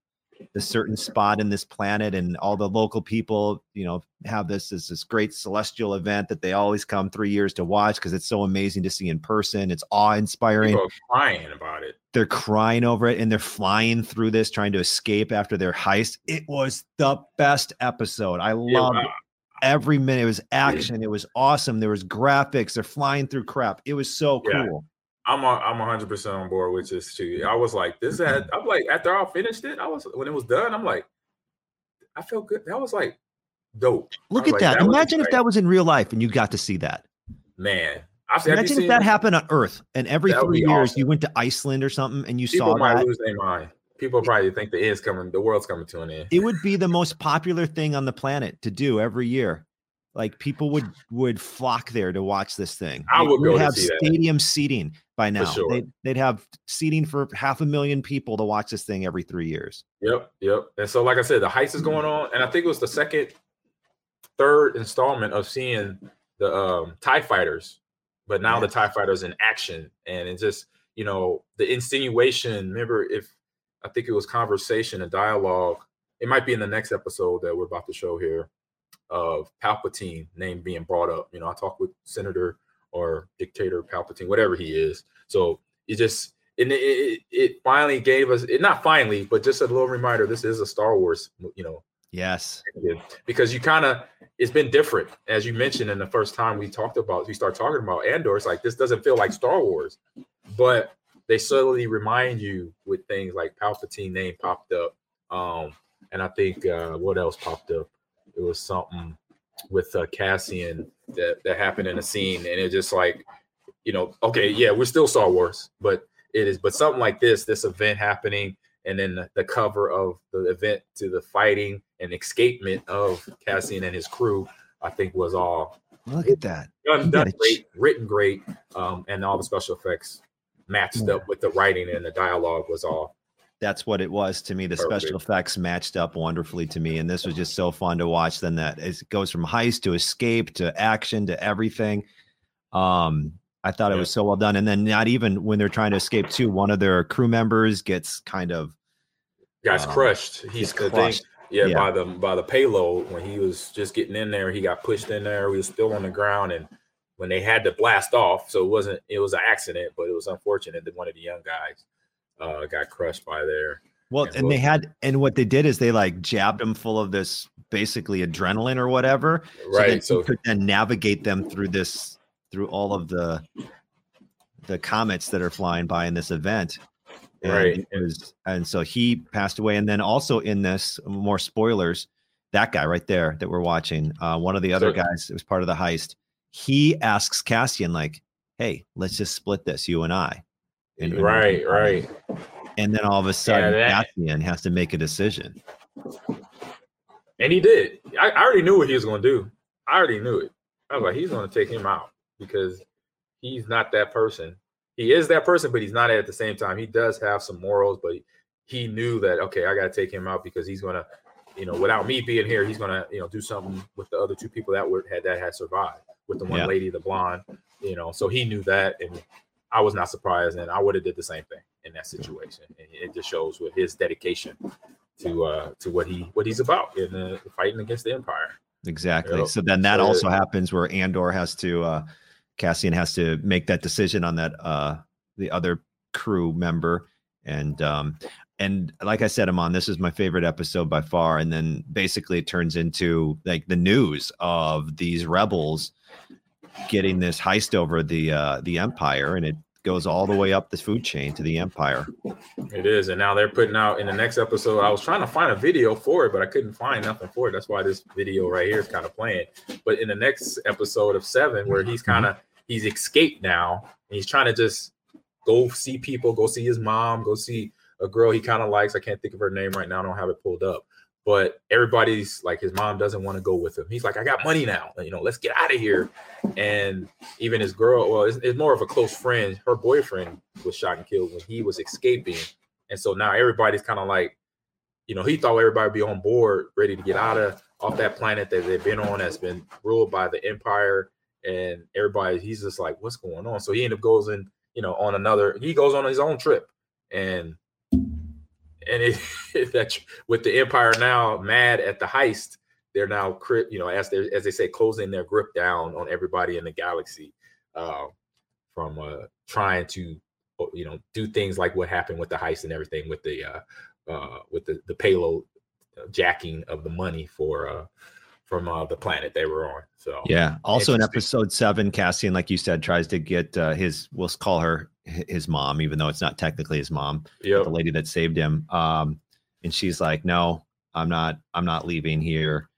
the certain spot in this planet and all the local people you know have this this, this great celestial event that they always come three years to watch because it's so amazing to see in person. It's awe-inspiring. People are crying about it. They're crying over it and they're flying through this trying to escape after their heist. It was the best episode. I Yeah, loved wow. Every minute it was action it was awesome there was graphics they're flying through crap it was so Yeah. cool i'm a, i'm 100 percent on board with this too i was like this had mm-hmm. i'm like after i finished it i was when it was done i'm like i felt good that was like dope Look at like, that. was Imagine if that was in real life and you got to see that. man I've, Imagine if that happened on Earth and every That three years awesome. you went to Iceland or something and you people saw might that. lose their mind people probably think the end's coming the world's coming to an end It would be the most popular thing on the planet to do every year. Like people would would flock there to watch this thing. I would go have see that. stadium seating by now. sure. They'd, they'd have seating for half a million people to watch this thing every three years. Yep, yep. And so, like I said, the heist is going on, and I think it was the second, third installment of seeing the um, Tie Fighters, but now the Tie Fighters in action, and it's just you know the insinuation. Remember, if I think it was conversation and dialogue, it might be in the next episode that we're about to show here of Palpatine name being brought up. You know, I talked with Senator or Dictator Palpatine, whatever he is. So it just and it, it, it finally gave us it not finally, but just a little reminder. This is a Star Wars, you know, Yes. because you kind of it's been different as you mentioned in the first time we talked about we start talking about Andor. It's like this doesn't feel like Star Wars, but they subtly remind you with things like Palpatine name popped up, um, and I think uh, what else popped up? It was something with uh, Cassian that that happened in a scene, and it just like you know, okay, yeah, we're still Star Wars, but it is, but something like this, this event happening, and then the, the cover of the event to the fighting and escapement of Cassian and his crew, I think was all Look at that. done, done gotta ch- great, written great, um, and all the special effects matched Yeah. up with the writing and the dialogue was all That's what it was to me. The special effects matched up wonderfully to me, and this was just so fun to watch. Then that it goes from heist to escape to action to everything. Um, I thought it was so well done. And then not even when they're trying to escape too, one of their crew members gets kind of guy's Um, crushed. He's crushed. Yeah, Yeah. by the by the payload when he was just getting in there, he got pushed in there. He was still on the ground, and when they had to blast off, so it wasn't it was an accident, but it was unfortunate that one of the young guys uh, got crushed by there. Well, And and they had, and what they did is they like jabbed him full of this basically adrenaline or whatever, so Right. he So could then navigate them through this, through all of the, the comets that are flying by in this event. And Right. was, and so he passed away, and then also in this, more spoilers, that guy right there that we're watching, uh, one of the other So- guys that was part of the heist, he asks Cassian like, "Hey, let's just split this, you and I." And- and- right, right. and then all of a sudden that- Cassian has to make a decision. And he did. I, I already knew what he was going to do. I already knew it. I was like, he's going to take him out because he's not that person. He is that person, but he's not at the same time. He does have some morals, but he knew that okay, I got to take him out because he's going to, you know, without me being here, he's going to, you know, do something with the other two people that were had that had survived with the one Yeah. lady, the blonde, you know. So he knew that, and I was not surprised, and I would have did the same thing in that situation. And it just shows with his dedication to uh to what he what he's about in uh, fighting against the empire. Exactly. So then that So- also happens where Andor has to uh Cassian has to make that decision on that uh the other crew member and um and like I said, Ahman, this is my favorite episode by far. And then basically it turns into like the news of these rebels getting this heist over the uh the Empire, and it goes all the way up the food chain to the Empire. It is, and now they're putting out in the next episode. I was trying to find a video for it, but I couldn't find nothing for it. That's why this video right here is kind of playing. But in the next episode of seven, where he's kind of he's escaped now, and he's trying to just go see people, go see his mom, go see a girl he kind of likes. I can't think of her name right now. I don't have it pulled up. But everybody's like, his mom doesn't want to go with him. He's like, I got money now. You know, let's get out of here. And even his girl, well, it's, it's more of a close friend. Her boyfriend was shot and killed when he was escaping. And so now everybody's kind of like, you know, he thought everybody would be on board, ready to get out of off that planet that they've been on that's been ruled by the empire. And everybody, he's just like, what's going on? So he ended up goes in, you know, on another, he goes on his own trip. And and it that with the empire now mad at the heist, they're now you know, as they as they say, closing their grip down on everybody in the galaxy, uh, from uh trying to you know do things like what happened with the heist and everything with the uh uh with the the payload uh, jacking of the money for uh from uh the planet they were on so Yeah. Also in episode seven, Cassian, like you said, tries to get uh, his, we'll call her his mom, even though it's not technically his mom, yep the lady that saved him. Um, and she's like, no, I'm not, I'm not leaving here.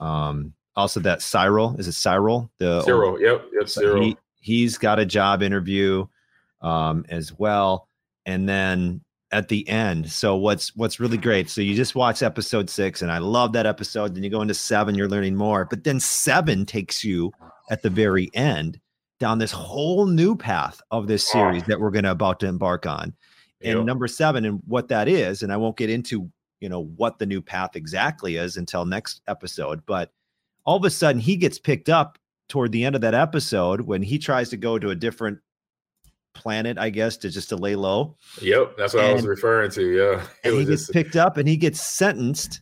Um, also that Syril, is it Syril? The old- zero yep yep zero He, he's got a job interview um, as well. And then at the end, so what's what's really great. So you just watch episode six, and I love that episode. Then you go into seven, you're learning more. But then seven takes you at the very end down this whole new path of this series that we're going to about to embark on. And Yep. number seven, and what that is, and I won't get into you know what the new path exactly is until next episode, but all of a sudden he gets picked up toward the end of that episode when he tries to go to a different planet, I guess, to just to lay low. yep that's what i was referring to yeah And he gets just picked up and he gets sentenced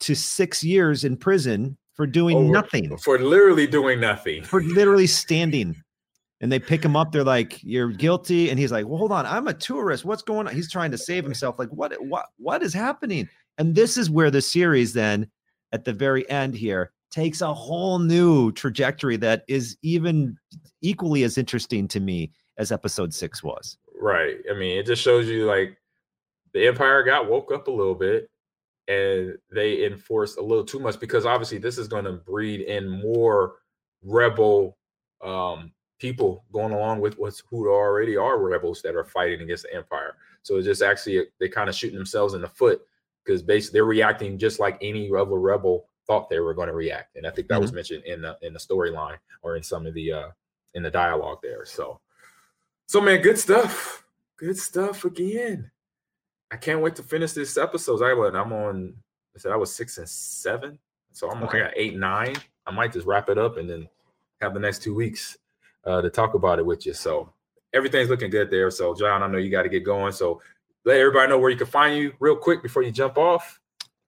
to six years in prison for doing over- nothing, for literally doing nothing for literally standing. And they pick him up. They're like, "You're guilty," and he's like, "Well, hold on, I'm a tourist. What's going on?" He's trying to save himself. Like, what? What? What is happening? And this is where the series then, at the very end here, takes a whole new trajectory that is even equally as interesting to me as episode six was. Right. I mean, it just shows you like the empire got woke up a little bit and they enforced a little too much because obviously this is going to breed in more rebel um people going along with what's who already are rebels that are fighting against the empire. So it's just actually they kind of shooting themselves in the foot because basically they're reacting just like any other rebel thought they were going to react. And I think that was mentioned in the in the storyline or in some of the uh in the dialogue there. So so man, good stuff. Good stuff again. I can't wait to finish this episode. I went, I'm on I said I was six and seven. So I'm Okay. I got eight, nine. I might just wrap it up and then have the next two weeks uh, to talk about it with you. So everything's looking good there. So Jon, I know you got to get going. So let everybody know where you can find you real quick before you jump off.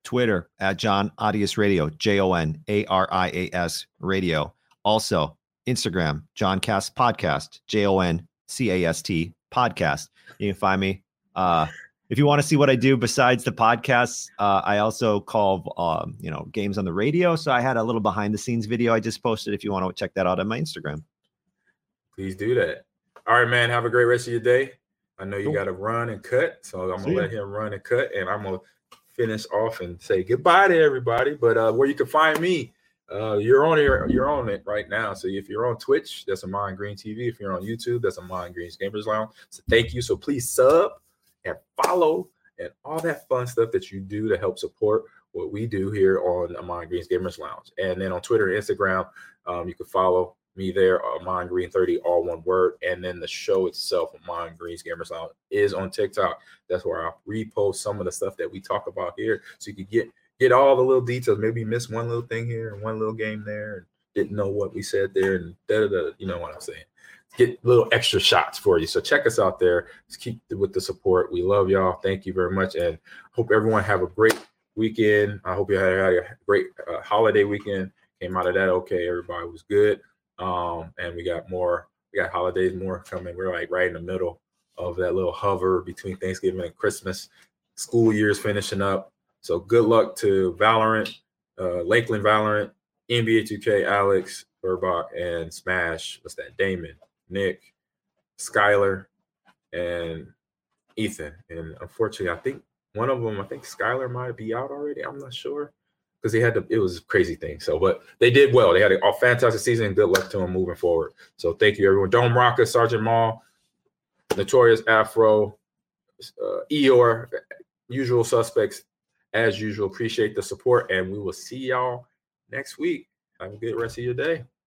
Twitter at Jon Arias Radio, J O N A R I A S Radio. Also, Instagram, Jon Cast Podcast, J O N C A S T Podcast. You can find me. Uh, if you want to see what I do besides the podcasts, uh, I also call um, you know games on the radio. So I had a little behind the scenes video I just posted. If you want to check that out on my Instagram, please do that. All right, man. Have a great rest of your day. I know you cool. got to run and cut, so I'm gonna let him run and cut, and I'm gonna finish off and say goodbye to everybody. But uh, where you can find me, uh, you're on here, you're on it right now. So if you're on Twitch, that's Ahman Green TV. If you're on YouTube, that's Ahman Green's Gamers Lounge. So thank you. So please sub and follow and all that fun stuff that you do to help support what we do here on Ahman Green's Gamers Lounge. And then on Twitter and Instagram, um, you can follow me there, Ahman Green 30, all one word. And then the show itself, Ahman Green's Gamers Lounge, is on TikTok. That's where I'll repost some of the stuff that we talk about here. So you can get get all the little details. Maybe miss one little thing here and one little game there and didn't know what we said there and da da da. You know what I'm saying? Get little extra shots for you. So check us out there. Keep with the support. We love y'all. Thank you very much, and hope everyone have a great weekend. I hope you had a great uh, holiday weekend. Came out of that okay. Everybody was good. Um, and we got more. We got holidays more coming. We're like right in the middle of that little hover between Thanksgiving and Christmas. School year's finishing up. So good luck to Valorant, uh, Lakeland Valorant, NBA 2K, Alex, Burbach, and Smash. What's that? Damon, Nick, Skylar, and Ethan. And unfortunately, I think one of them, I think Skylar might be out already. I'm not sure because they had to. It was a crazy thing. So, but they did well. They had a, fantastic season. Good luck to them moving forward. So, thank you, everyone. Dome Rocker, Sergeant Mal, Notorious Afro, uh, Eeyore, usual suspects as usual. Appreciate the support, and we will see y'all next week. Have a good rest of your day.